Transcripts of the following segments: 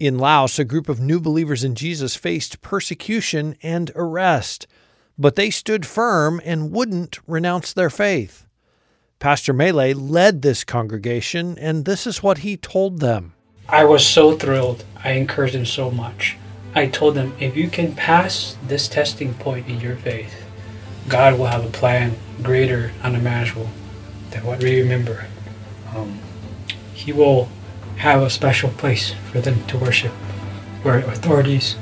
In Laos, a group of new believers in Jesus faced persecution and arrest, but they stood firm and wouldn't renounce their faith. Pastor Mele led this congregation, and this is what he told them. I was so thrilled. I encouraged them so much. I told them, if you can pass this testing point in your faith, God will have a plan greater, unimaginable than what we remember. Um, he will have a special place for them to worship where authorities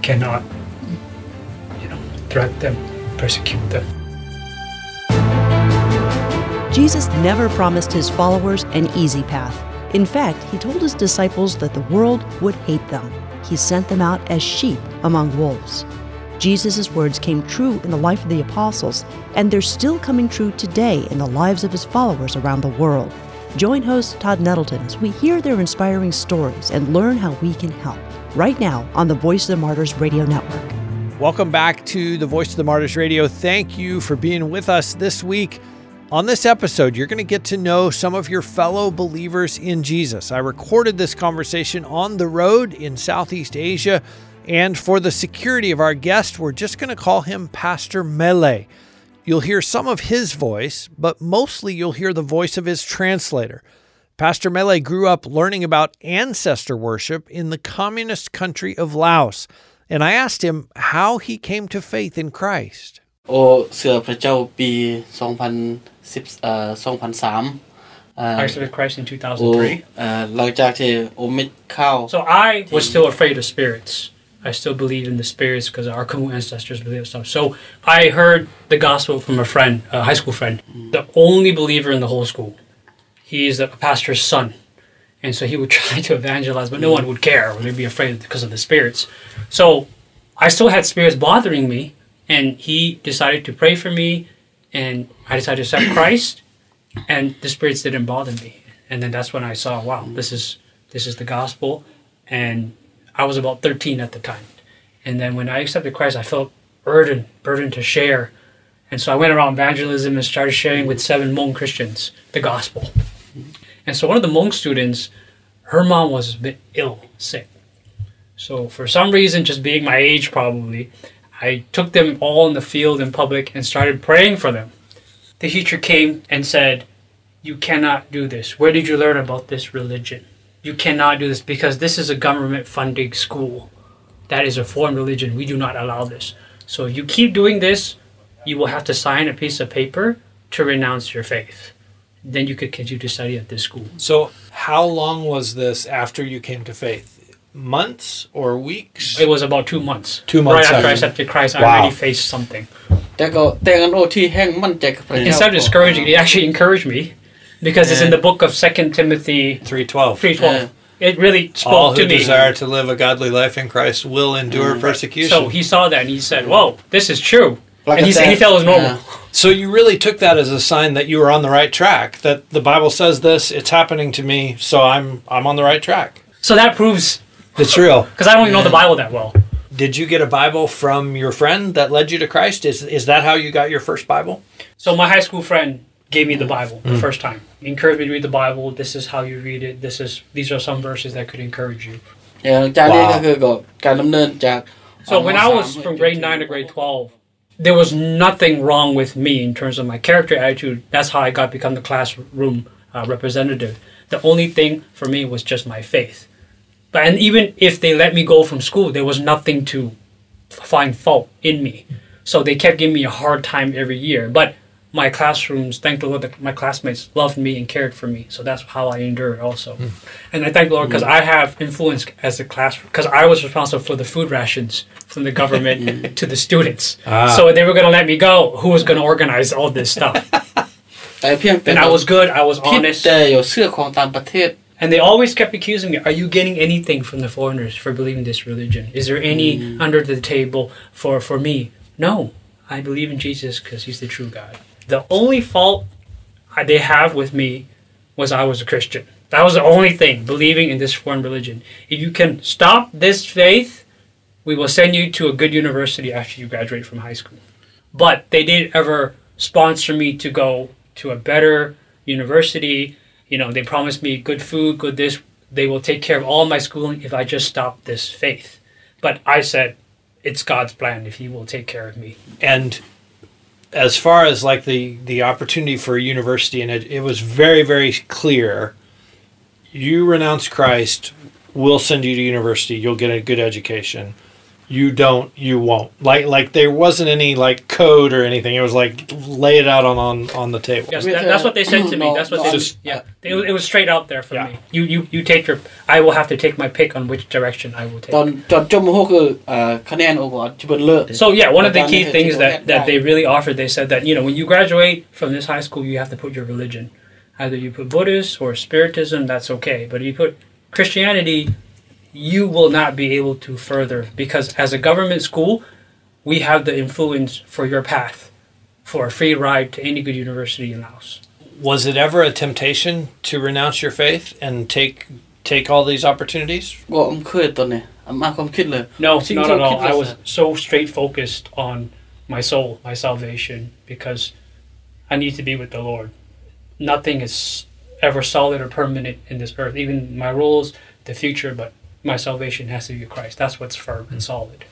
cannot, you know, threat them, persecute them. Jesus never promised his followers an easy path. In fact, he told his disciples that the world would hate them. He sent them out as sheep among wolves. Jesus' words came true in the life of the apostles, and they're still coming true today in the lives of his followers around the world. Join host Todd Nettleton as we hear their inspiring stories and learn how we can help. Right now on the Voice of the Martyrs Radio Network. Welcome back to the Voice of the Martyrs Radio. Thank you for being with us this week. On this episode, you're going to get to know some of your fellow believers in Jesus. I recorded this conversation on the road in Southeast Asia, and for the security of our guest, we're just going to call him Pastor Mele. You'll hear some of his voice, but mostly you'll hear the voice of his translator. Pastor Mele grew up learning about ancestor worship in the communist country of Laos, and I asked him how he came to faith in Christ. โอเสือพระเจ้าปี2010เอ่อ2003เอ่อ I accepted Christ in โอ 2003. เอ่อหลังจากที่โอมิดเข้า So I was still afraid of spirits. I still believe in the spirits because our Khmu ancestors believe stuff. So I heard the gospel from a friend, a high school friend, the only believer in the whole school. He's the pastor's son. And so he would try to evangelize, but no one would care or they'd be afraid because of the spirits. So I still had spirits bothering me, and he decided to pray for me, and I decided to accept Christ, and the spirits didn't bother me. And then that's when I saw, wow, this is this is the gospel, and I was about 13 at the time. And then when I accepted Christ, I felt burdened, burdened to share. And so I went around evangelism and started sharing with seven Hmong Christians the gospel. And so one of the Hmong students, her mom was a bit ill, sick. So for some reason, just being my age probably, I took them all in the field in public and started praying for them. The teacher came and said, You cannot do this. Where did you learn about this religion? you cannot do this because this is a government funding school that is a foreign religion. We do not allow this. So if you keep doing this, you will have to sign a piece of paper to renounce your faith. Then you could continue to study at this school. So how long was this after you came to faith? Months or weeks? It was about two months. Two months. Right after I accepted Christ, wow. I already faced something. Instead of discouraging, it actually encouraged me because it's in the book of Second Timothy 312. 3.12. It really All spoke who to me. desire to live a godly life in Christ will endure mm. persecution. So he saw that and he said, whoa, this is true. Like and he, said, he felt it was normal. yeah. So you really took that as a sign that you were on the right track. That the Bible says this, it's happening to me, so I'm I'm on the right track. So that proves, It's real. because I don't even know the Bible that well. Did you get a Bible from your friend that led you to Christ? Is is that how you got your first Bible? So my high school friend gave me the mm. Bible the mm. first time. He encouraged me to read the Bible. This is how you read it. This is these are some verses that could encourage you. Yeah, wow. So when I was from grade nine to grade twelve, there was nothing wrong with me in terms of my character attitude. That's how I got become the classroom uh, representative. The only thing for me was just my faith. But and even if they let me go from school, there was nothing to find fault in me. So they kept giving me a hard time every year. But my classrooms, thank the Lord that my classmates loved me and cared for me. So that's how I endured also. Mm. And I thank the Lord because mm. I have influence as a class, because I was responsible for the food rations from the government hmm. to the students. Ah. So they were going to let me go. Who was going to organize all this stuff? and I was good. I was honest. And they always kept accusing me, are you getting anything from the foreigners for believing this religion? Is there any mm. under the table for, for me? No. I believe in Jesus because he's the true God. The only fault they have with me was I was a Christian. That was the only thing, believing in this foreign religion. If you can stop this faith, we will send you to a good university after you graduate from high school. But they didn't ever sponsor me to go to a better university. You know, they promised me good food, good this. they will take care of all my schooling if I just stop this faith. But I said, it's God's plan if He will take care of me. And as far as like the the opportunity for a university and it, it was very very clear. You renounce christ we'll send you to university you'll get a good education you don't you won't. Like like there wasn't any like code or anything. It was like lay it out on on, on the table. Yes, that, that's what they said to me. That's what they just yeah. It, was, it was straight out there for yeah. me. You, you you take your i will have to take my pick on which direction i will take. So yeah one of the key things that that they really offered they said that you know when you graduate from this high school you have to put your religion. Either you put buddhist or spiritism that's okay. But if you put christianity you will not be able to further because as a government school, we have the influence for your path for a free ride to any good university in Laos. Was it ever a temptation to renounce your faith and take take all these opportunities? Well, I'm quit on it. I'm not I'm No, not at all. I was so straight focused on my soul, my salvation, because I need to be with the Lord. Nothing is ever solid or permanent in this earth, even my rules, the future, but my salvation has to be Christ. That's what's firm and solid.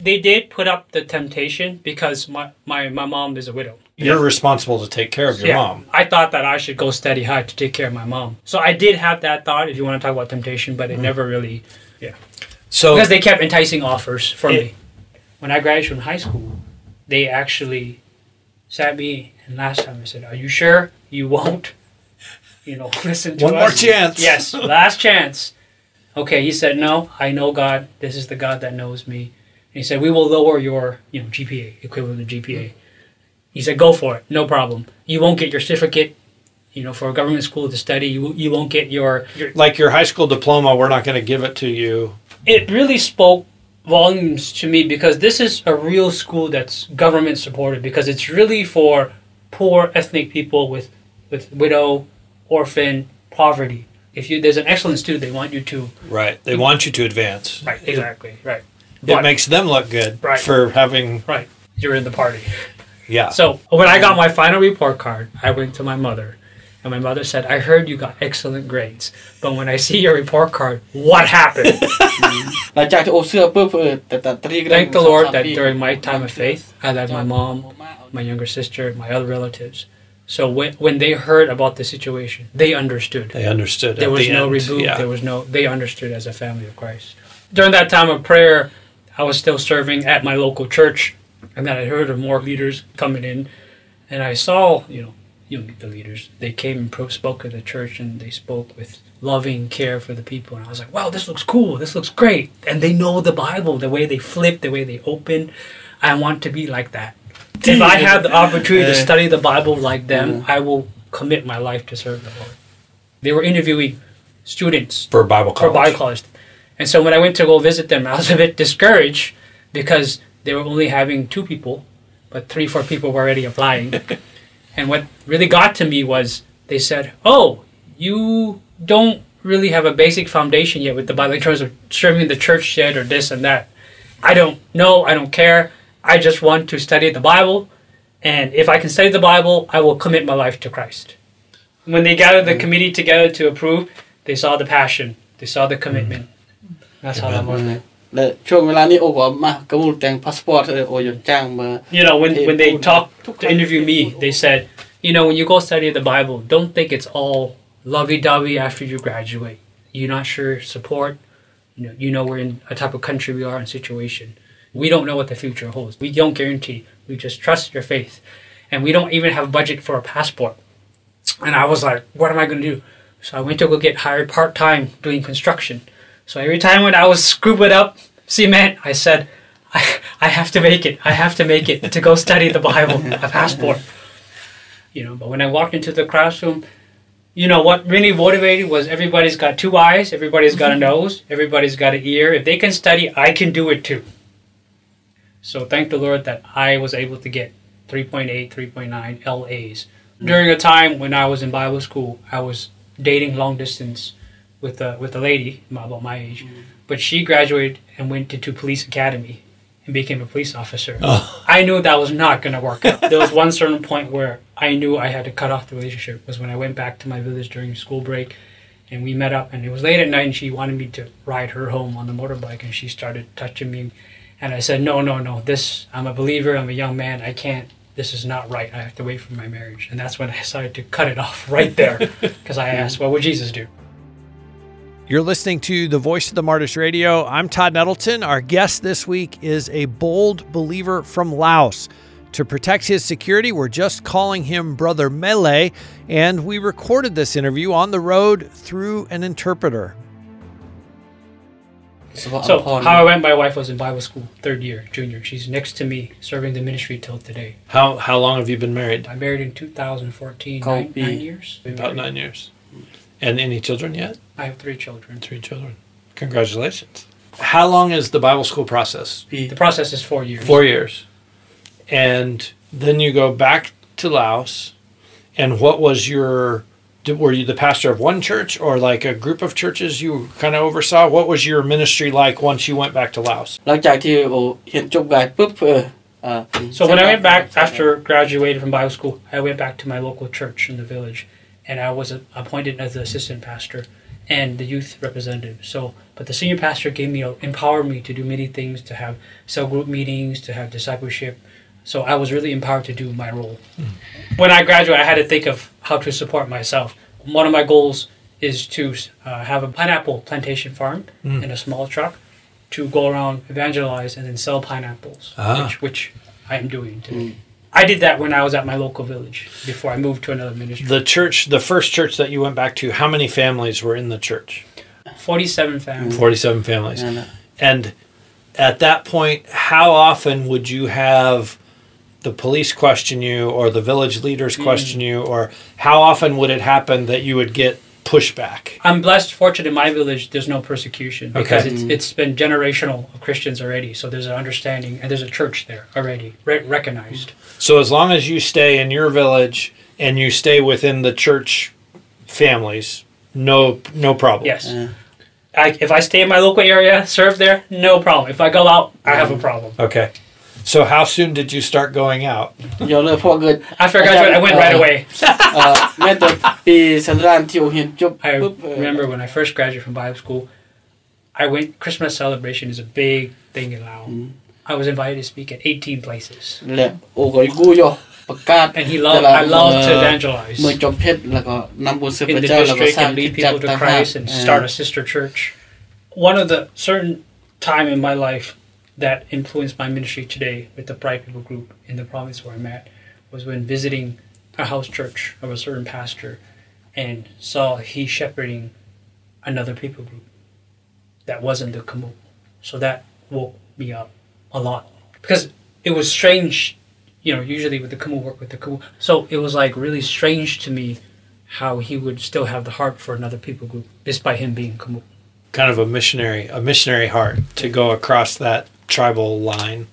They did put up the temptation because my, my, my mom is a widow. you're responsible to take care of your mom I thought that I should go steady high to take care of my mom. So I did have that thought, if you want to talk about temptation, but it mm. never really, yeah. so Because they kept enticing offers for It- me. When I graduated from high school, they actually sat me and last time I said, "Are you sure you won't, you know, listen to One us?" more chance. Yes, last chance. Okay, he said, "No, I know God. This is the God that knows me." And he said, "We will lower your, you know, GPA equivalent to GPA." He said, "Go for it. No problem. You won't get your certificate." You know, for a government school to study, you you won't get your, your like your high school diploma we're not going to give it to you it really spoke volumes to me because this is a real school that's government supported because it's really for poor ethnic people with with widow, orphan, poverty if you there's an excellence too, they want you to right. They want you to advance. Right. Exactly. Right. But, it makes them look good right. for having right. You're in the party. Yeah. So when I got my final report card, I went to my mother, and my mother said, "I heard you got excellent grades, but when I see your report card, what happened?" Thank the Lord that during my time of faith, I had my mom, my younger sister, my other relatives so when when they heard about the situation, they understood. they understood There was the no end. reboot. yeah. There was no. They understood as a family of Christ. During that time of prayer, I was still serving at my local church, and then I heard of more leaders coming in, and I saw, you know, you know the leaders. They came and pro- spoke at the church, and they spoke with loving care for the people. And I was like, wow, this looks cool. This looks great. And they know the Bible, the way they flip, the way they open. I want to be like that. If I have the opportunity to study the Bible like them, mm-hmm. I will commit my life to serve the Lord. They were interviewing students for Bible for college. Bible college. And so when I went to go visit them, I was a bit discouraged because they were only having two people, but three, four people were already applying. and what really got to me was they said, "Oh, you don't really have a basic foundation yet with the Bible in terms of serving the church yet, or this and that." I don't know. I don't care. I just want to study the Bible, and if I can study the Bible, I will commit my life to Christ. When they gathered the committee together to approve, they saw the passion, they saw the commitment. That's how that was. ដែលช่วงเวลานี้โอ้ก็มากมูลแต่งพาสปอร์ตโอ้ยจ้างมา You know when when they talk to interview me they said you know when you go study the Bible don't think it's all lovey-dovey after you graduate. You're not sure support. You know you know we're in a type of country we are in situation. We don't know what the future holds. We don't guarantee. We just trust your faith, and we don't even have a budget for a passport. And I was like, what am I going to do? So I went to go get hired part time doing construction. So every time when I was scooping up cement, I said, I, I have to make it. I have to make it to go study the Bible, a passport. You know, but when I walked into the classroom, you know, what really motivated was everybody's got two eyes, everybody's got a mm-hmm. nose, everybody's got an ear. If they can study, I can do it too. So thank the Lord that I was able to get 3.8, 3.9 LAs. During a time when I was in Bible school, I was dating long distance with a with a lady about my age, mm-hmm. but she graduated and went into police academy and became a police officer. Oh. I knew that was not going to work out. There was one certain point where I knew I had to cut off the relationship. Was when I went back to my village during school break, And we met up, and it was late at night, and she wanted me to ride her home on the motorbike, and she started touching me. And I said, No, no, no, this, I'm a believer, I'm a young man, I can't, this is not right. I have to wait for my marriage. And that's when I decided to cut it off right there, because I asked, What would Jesus do? You're listening to the Voice of the Martyrs Radio. I'm Todd Nettleton. Our guest this week is a bold believer from Laos. To protect his security, we're just calling him Brother Mele, and we recorded this interview on the road through an interpreter. So how I went. my wife was in Bible school, third year, junior. She's next to me, serving the ministry till today. How how long have you been married? I married in 2014. Nine, nine, years. About nine years. And any children yet? I have three children. Three children. Congratulations. How long is the Bible school process? The process is four years. Four years. And then you go back to Laos. And what was your were you the pastor of one church or like a group of churches you kind of oversaw? What was your ministry like once you went back to Laos? So when I went back after graduating from Bible school, I went back to my local church in the village, and I was appointed as the assistant pastor and the youth representative. So, but the senior pastor gave me empowered me to do many things, to have cell group meetings, to have discipleship so I was really empowered to do my role. Mm. When I graduated, I had to think of how to support myself. One of my goals is to uh, have a pineapple plantation farm mm. a small truck to go around evangelize and then sell pineapples, ah. which, which, I am doing today. Mm. I did that when I was at my local village before I moved to another ministry. The church, the first church that you went back to, how many families were in the church? 47 families. Hmm. 47 families. No. And at that point, how often would you have the police question you or the village leaders hmm. question you or how often would it happen that you would get pushback? I'm blessed, fortunate in my village, there's no persecution because Okay. it's, hmm. it's been generational of Christians already. So there's an understanding and there's a church there already, re- recognized. So as long as you stay in your village and you stay within the church families, no no problem. Yes. อ่า I, if I stay in my local area, serve there, no problem. If I go out, I have a hmm. problem. Okay. So how soon did you start going out? After I graduated, I went right away. I remember when I first graduated from Bible school, I went. Christmas celebration is a big thing in Laos. Mm. I was invited to speak at 18 places. And he loved, I love to evangelize. In the district and lead people to Christ and start a sister church. One of the certain time in my life that influenced my ministry today with the Prai People group in the province where I'm at was when visiting a house church of a certain pastor and saw he shepherding another people group that wasn't the Khmu. So that woke me up a lot because it was strange, you know, usually with the Khmu work with the Khmu. So it was like really strange to me how he would still have the heart for another people group despite him being Khmu. Kind of a missionary, a missionary heart to go across that tribal line.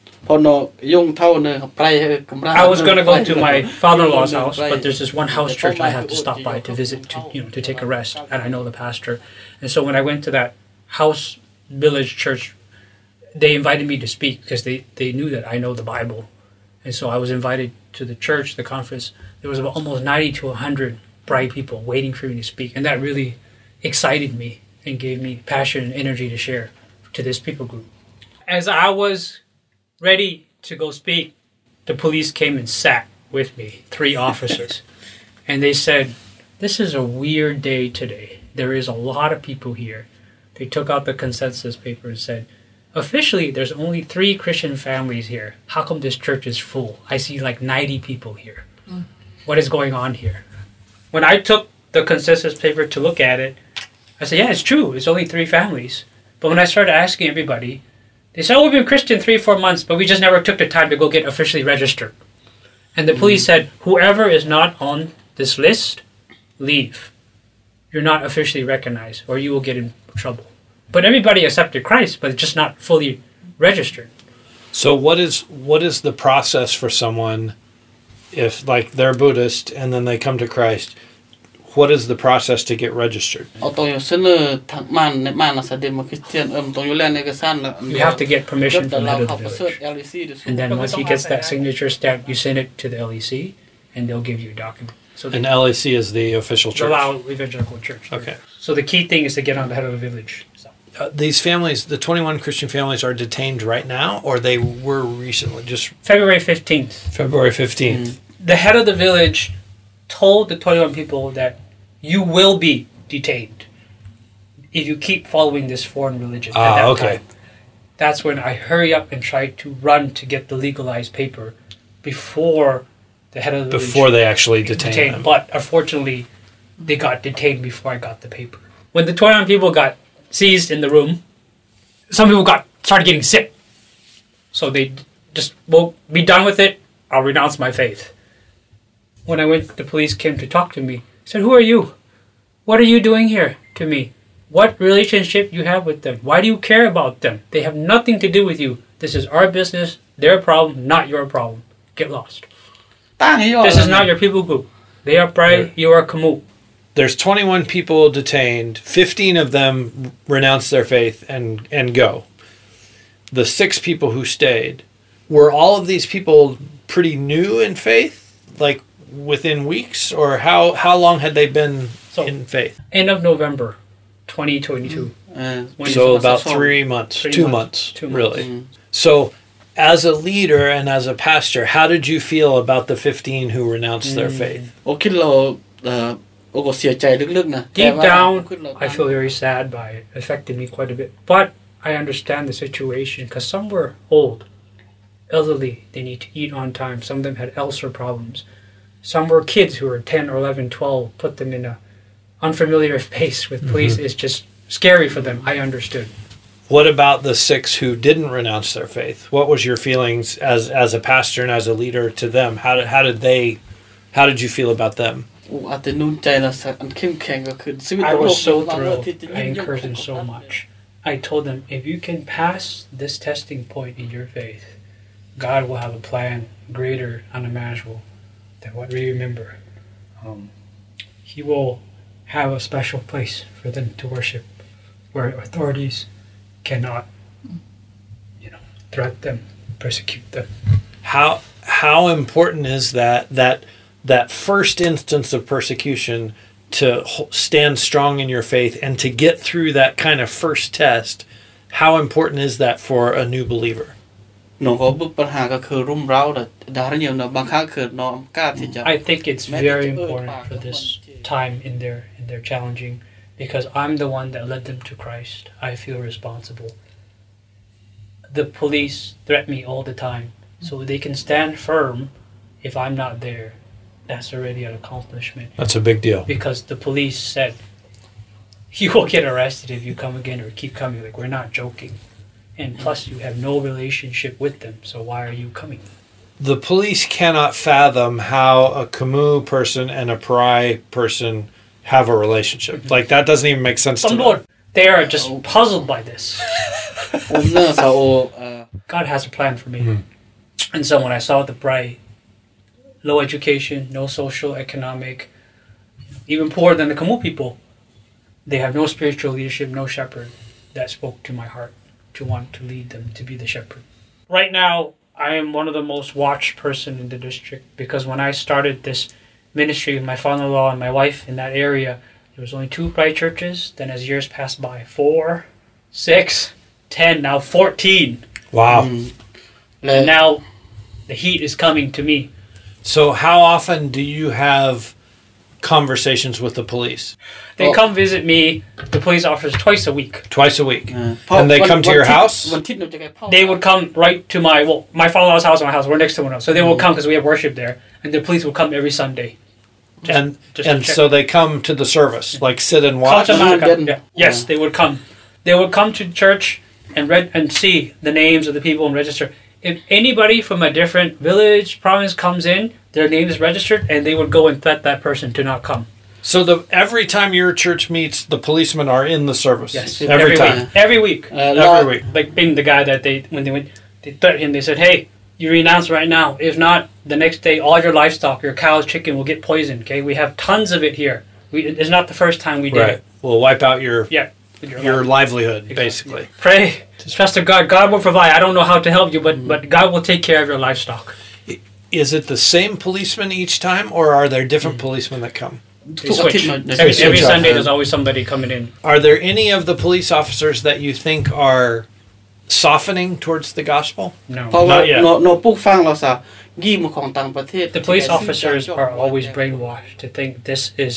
I was going to go to my father-in-law's house, but there's this one house church I have to stop by to visit to you know to take a rest, and I know the pastor, and so when I went to that house village church, they invited me to speak because they they knew that I know the Bible, and so I was invited to the church, the conference. There was almost ninety to hundred Prai people waiting for me to speak, and that really excited me and gave me passion and energy to share to this people group. As I was ready to go speak, the police came and sat with me, three officers, and they said, This is a weird day today. There is a lot of people here. They took out the consensus paper and said, Officially, there's only three Christian families here. How come this church is full? I see like 90 people here. Hmm. What is going on here? When I took the consensus paper to look at it, I said, Yeah, it's true. It's only three families. But when I started asking everybody, they said, oh, we've been Christian three, four months, but we just never took the time to go get officially registered. And the police mm. said, whoever is not on this list, leave. You're not officially recognized, or you will get in trouble. But everybody accepted Christ, but just not fully registered. So what is what is the process for someone if like they're Buddhist and then they come to Christ? what is the process to get registered? You have to get permission from the head of the village. And then once he gets that signature stamp, you send it to the LEC and they'll give you a document. So the, and LEC is the official church? The evangelical church. Okay. So the key thing is to get on the head of the village. So. Uh, these families, the 21 Christian families, are detained right now, or they were recently just February 15th. February 15th. Mm. The head of the village told the 21 people that you will be detained if you keep following this foreign religion. Ah, that okay. time. That's when I hurry up and try to run to get the legalized paper before the head of the Before they actually detain detained. them. But unfortunately, they got detained before I got the paper. When the 21 people got seized in the room, some people got started getting sick. So they just will be done with it. I'll renounce my faith. When I went, the police came to talk to me. Said, Who are you? What are you doing here to me? What relationship you have with them? Why do you care about them? They have nothing to do with you. This is our business, their problem, not your problem. Get lost. This is not your people group. They are Prai, you are Khmu. There's 21 people detained. 15 of them renounce their faith and, and go. The six people who stayed were all of these people pretty new in faith? Like, within weeks, or how how long had they been so, in faith? End of November, 2022. Mm. Uh, so about three months, three two months, months, two months, really. Mm. So, as a leader and as a pastor, how did you feel about the 15 who renounced mm. their faith? โอ้คิดเราเอ่อโอ้ก็เสียใจลึกๆนะ Deep down, I feel very sad by it. it. Affected me quite a bit, but I understand the situation because some were old, elderly. They need to eat on time. Some of them had ulcer problems. Some were kids who were 10 or 11, 12, put them in a unfamiliar space with mm-hmm. police mm-hmm. is just scary for them. I understood. What about the six who didn't renounce their faith? What was your feelings as as a pastor and as a leader to them? How did how did they how did you feel about them? I was so thrilled. I encouraged them so much. I told them if you can pass this testing point in your faith, God will have a plan greater unimaginable than what we remember. Um, he will have a special place for them to worship where authorities cannot, you know, threat them, persecute them. How how important is that that that first instance of persecution to stand strong in your faith and to get through that kind of first test? How important is that for a new believer? nó mm. I think it's very important for this time in their in their challenging because I'm the one that led them to Christ. I feel responsible. The police threat me all the time, so they can stand firm if I'm not there. That's already an accomplishment. That's a big deal. Because the police said, you will get arrested if you come again or keep coming. Like, we're not joking. And plus, you have no relationship with them, so why are you coming? The police cannot fathom how a Khmu person and a Prai person have a relationship. Mm-hmm. Like, that doesn't even make sense to Lord, them. They are just oh. puzzled by this. Uh, God has a plan for me. Mm-hmm. And so when I saw the Prai, low education, no social, economic, even poorer than the Khmu people, they have no spiritual leadership, no shepherd, that spoke to my heart to want to lead them to be the shepherd. Right now, I am one of the most watched person in the district because when I started this ministry with my father-in-law and my wife in that area, there was only two Prai churches. Then as years passed by, four, six, ten, now fourteen. Wow. Mm. And now the heat is coming to me. So how often do you have conversations with the police. They well, come visit me, the police officers, twice a week. Twice a week. And they when, come to your house? They would come right to my, well, my father's house and my house. We're next to one another. So they will come because we have worship there. And the police will come every Sunday. Just, and just and so they come to the service, yeah. like sit and watch. Yeah. Yes, they would come. They would come to church and read and see the names of the people and register. If anybody from a different village, province comes in, their name is registered, and they would go and threat that person to not come. So the every time your church meets, the policemen are in the service. Yes, every, time. week. Every week. អឺឡ Every week. like being the guy that they when they went they threatened him they said hey you renounce right now if not the next day all your livestock your cows chicken will get poisoned okay we have tons of it here we, it's not the first time we did Right. it We'll wipe out your yeah your your life. livelihood, Exactly. basically. pray trust to god god will provide i don't know how to help you but but god will take care of your livestock Is it the same policeman each time, or are there different policemen that come? They ทุกอาทิต switch. ย์หน่อย Every, switch every up, Sunday, huh? there's always somebody coming in. Are there any of the police officers that you think are softening towards the gospel? เพราะ No. ว่า Not yet. โนโนปลูกฟังเราซะยี่มของต่างประเทศ The police officers are always brainwashed to think this is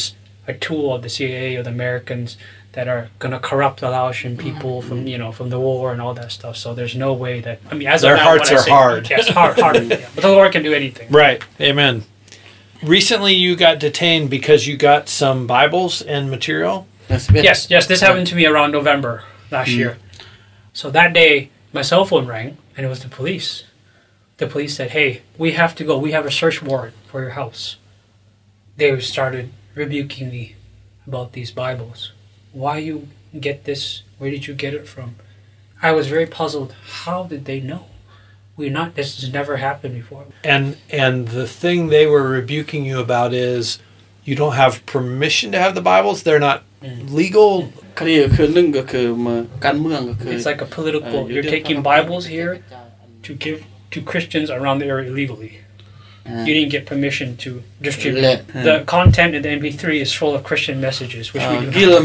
a tool of the CIA or the Americans that are gonna corrupt the Laotian mm-hmm. people from you know from the war and all that stuff. So there's no way that I mean, as Their of now, hearts are say- hard. Yes, hard, hard. yeah. But the Lord can do anything. Right. Amen. Recently, you got detained because you got some Bibles and material. Yes, yes. This happened to me around November last mm. year. So that day, my cell phone rang, and it was the police. The police said, "Hey, we have to go. We have a search warrant for your house." They started rebuking me about these Bibles why you get this? Where did you get it from? I was very puzzled. How did they know? We're not. This has never happened before. And and the thing they were rebuking you about is, you don't have permission to have the Bibles. They're not mm. legal. Mm. It's like a political. You're taking Bibles here to give to Christians around the area illegally you didn't get permission to distribute. The content in the MP3 is full of Christian messages, which we do not.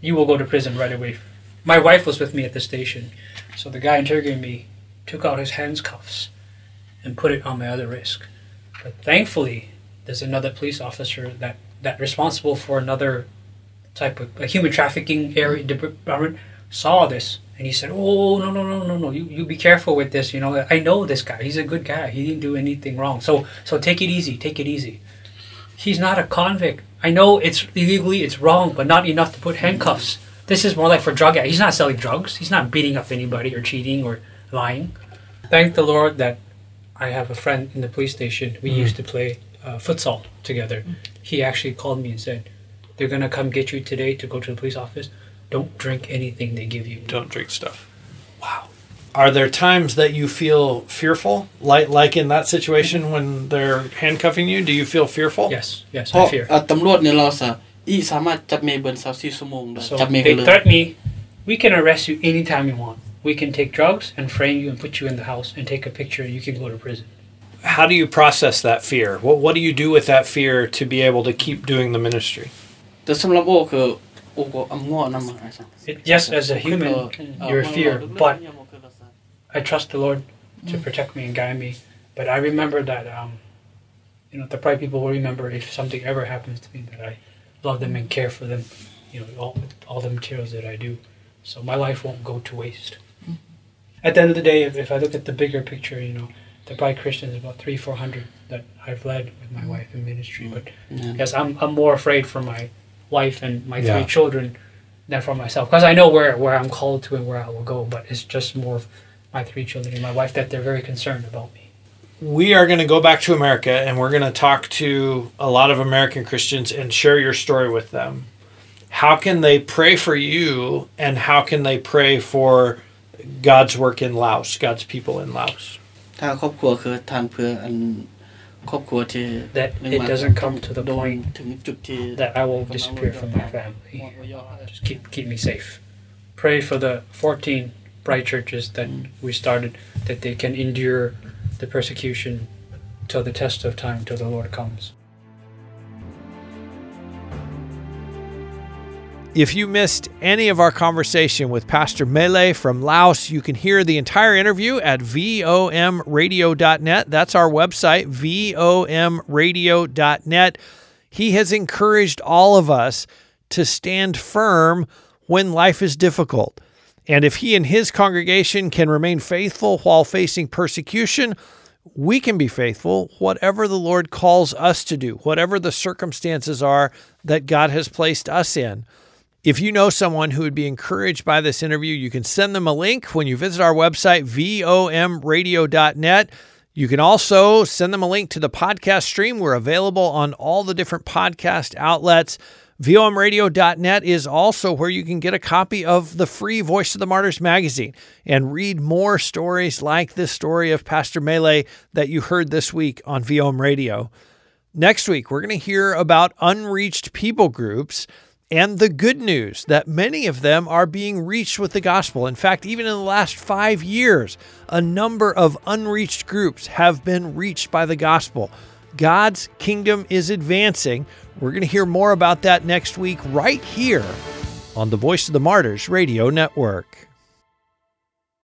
You will go to prison right away. My wife was with me at the station, so the guy interrogating me took out his handcuffs and put it on my other wrist. But thankfully, there's another police officer that that responsible for another type of a human trafficking area department saw this and he said, "Oh no no no no no! You you be careful with this. You know I know this guy. He's a good guy. He didn't do anything wrong. So so take it easy. Take it easy. He's not a convict. I know it's illegally, it's wrong, but not enough to put handcuffs. This is more like for drug. He's not selling drugs. He's not beating up anybody or cheating or lying. Thank the Lord that I have a friend in the police station. We used to play uh, futsal together. He actually called me and said, "They're gonna come get you today to go to the police office. Don't drink anything they give you." Don't drink stuff. Wow. Are there times that you feel fearful, like like in that situation when they're handcuffing you? Do you feel fearful? Yes, yes, เพราะ I fear. อ่ะตำรวจเนี่ยเราซะอีสามารถจับเมย์เบิร์นสาวสี่ชั่วโมงได้ So จับเมย์กัน they เลย threaten me. We can arrest you anytime we want. We can take drugs and frame you and put you in the house and take a picture and you can go to prison. How do you process that fear? What what do you do with that fear to be able to keep doing the ministry? แต่สำหรับโอคือ Yes, as a human, you're fear, but I trust the Lord to protect me and guide me. But I remember that, um, you know, the Prai people will remember if something ever happens to me that I love them and care for them, you know, all, all the materials that I do. So my life won't go to waste. At the end of the day, if, if I look at the bigger picture, you know, the Prai Christians about three, four hundred that I've led with my wife in ministry. But yes, I'm, I'm more afraid for my wife and my Yeah. three children than for myself because I know where where I'm called to and where I will go. But it's just more of my three children and my wife that they're very concerned about me. We are going to go back to America and we're going to talk to a lot of American Christians and share your story with them. How can they pray for you and how can they pray for God's work in Laos, God's people in Laos? ถ้าครอบครัวคือทานเพื่ออัน that it doesn't come to the point that I will disappear from my family. Just keep keep me safe. Pray for the 14 Prai churches that we started that they can endure the persecution till the test of time till the Lord comes. If you missed any of our conversation with Pastor Mele from Laos, you can hear the entire interview at vomradio.net. That's our website, vomradio.net. He has encouraged all of us to stand firm when life is difficult. And if he and his congregation can remain faithful while facing persecution, we can be faithful whatever the Lord calls us to do, whatever the circumstances are that God has placed us in. If you know someone who would be encouraged by this interview, you can send them a link when you visit our website, vomradio.net. You can also send them a link to the podcast stream. We're available on all the different podcast outlets. VOMradio.net is also where you can get a copy of the free Voice of the Martyrs magazine and read more stories like this story of Pastor Mele that you heard this week on VOM Radio. Next week, we're going to hear about unreached people groups and the good news that many of them are being reached with the gospel. In fact, even in the last five years, a number of unreached groups have been reached by the gospel. God's kingdom is advancing. We're going to hear more about that next week, right here on the Voice of the Martyrs Radio Network.